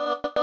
Oh.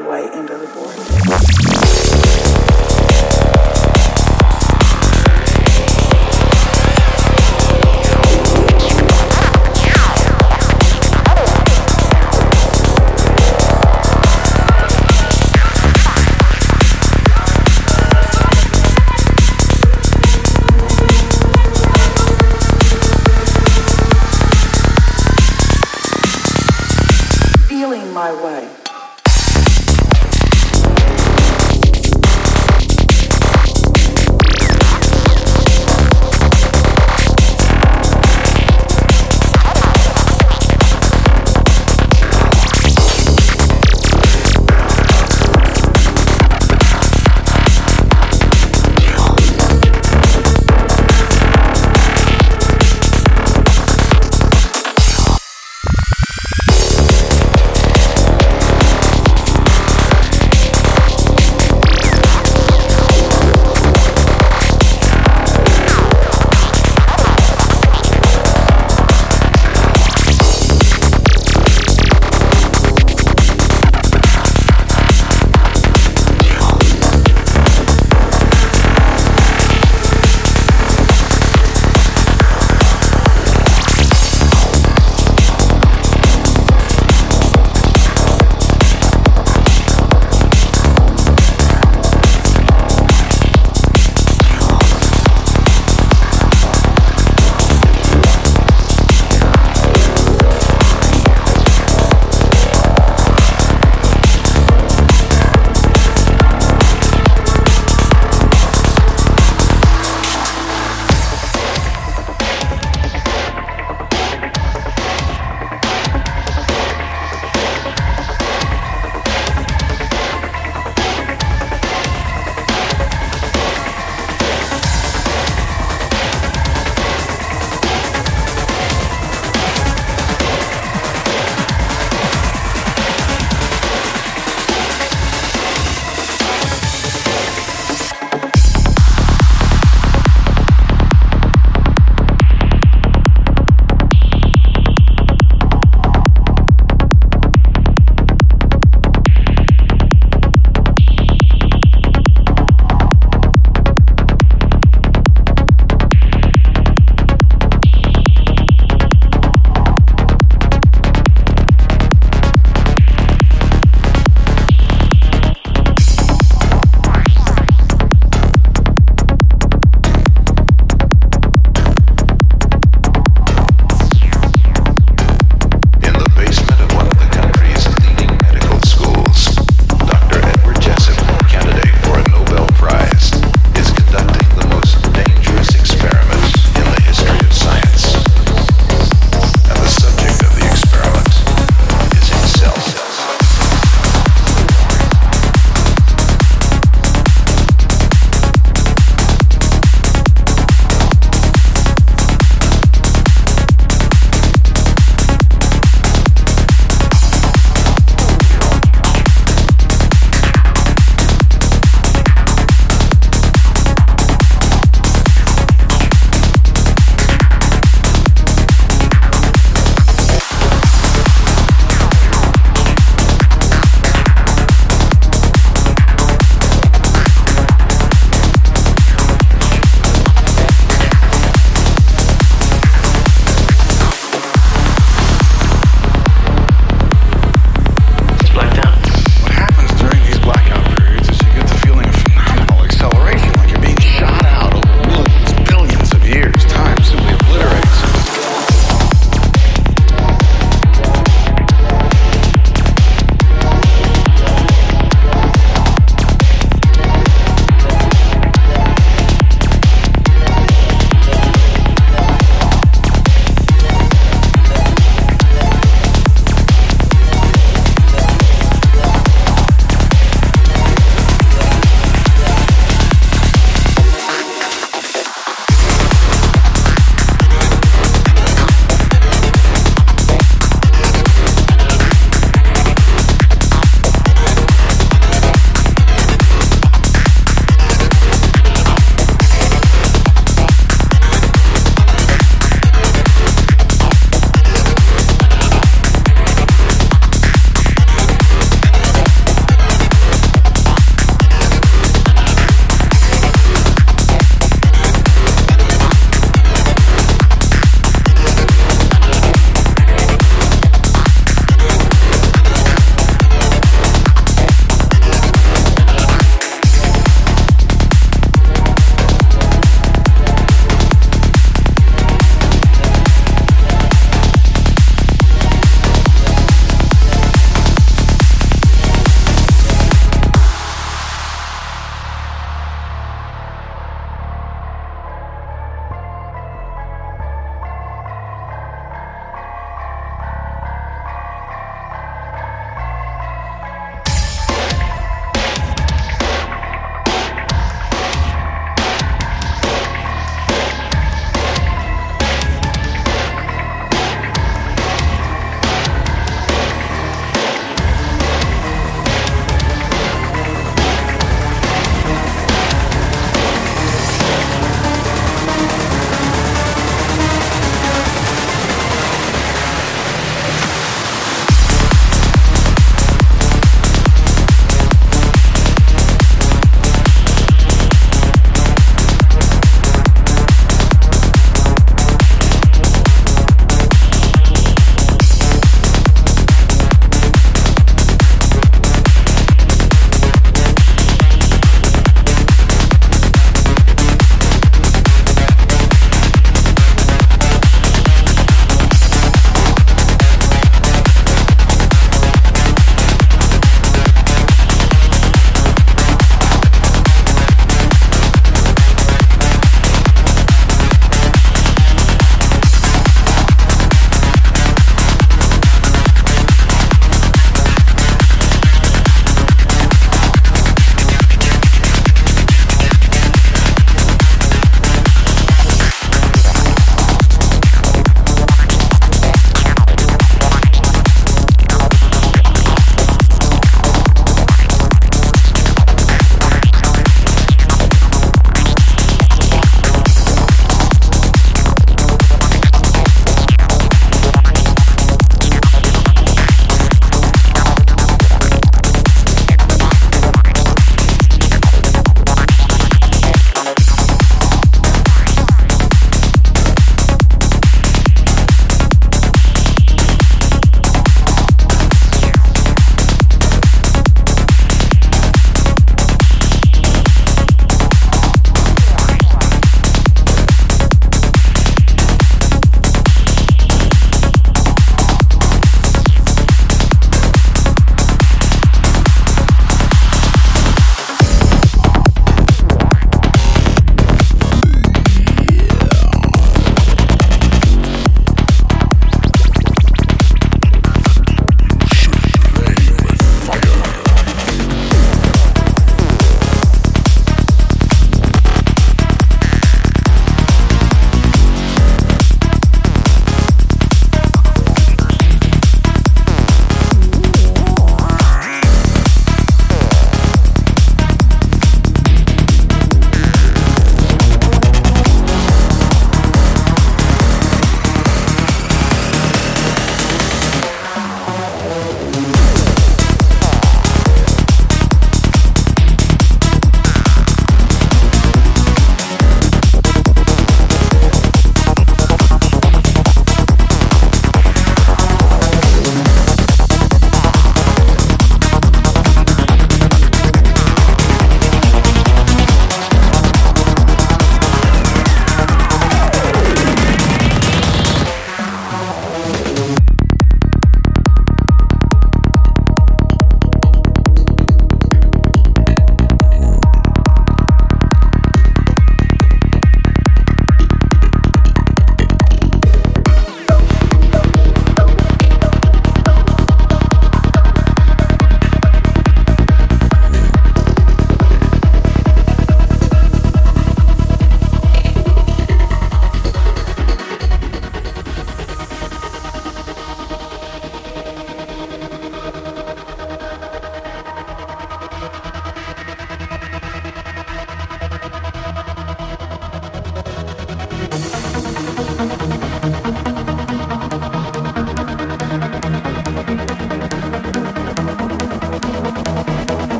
My way into the vortex.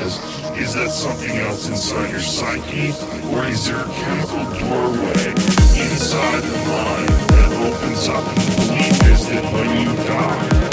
Is, is that something else inside your psyche, or is there a chemical doorway inside the mind that opens up and the belief is that when you die,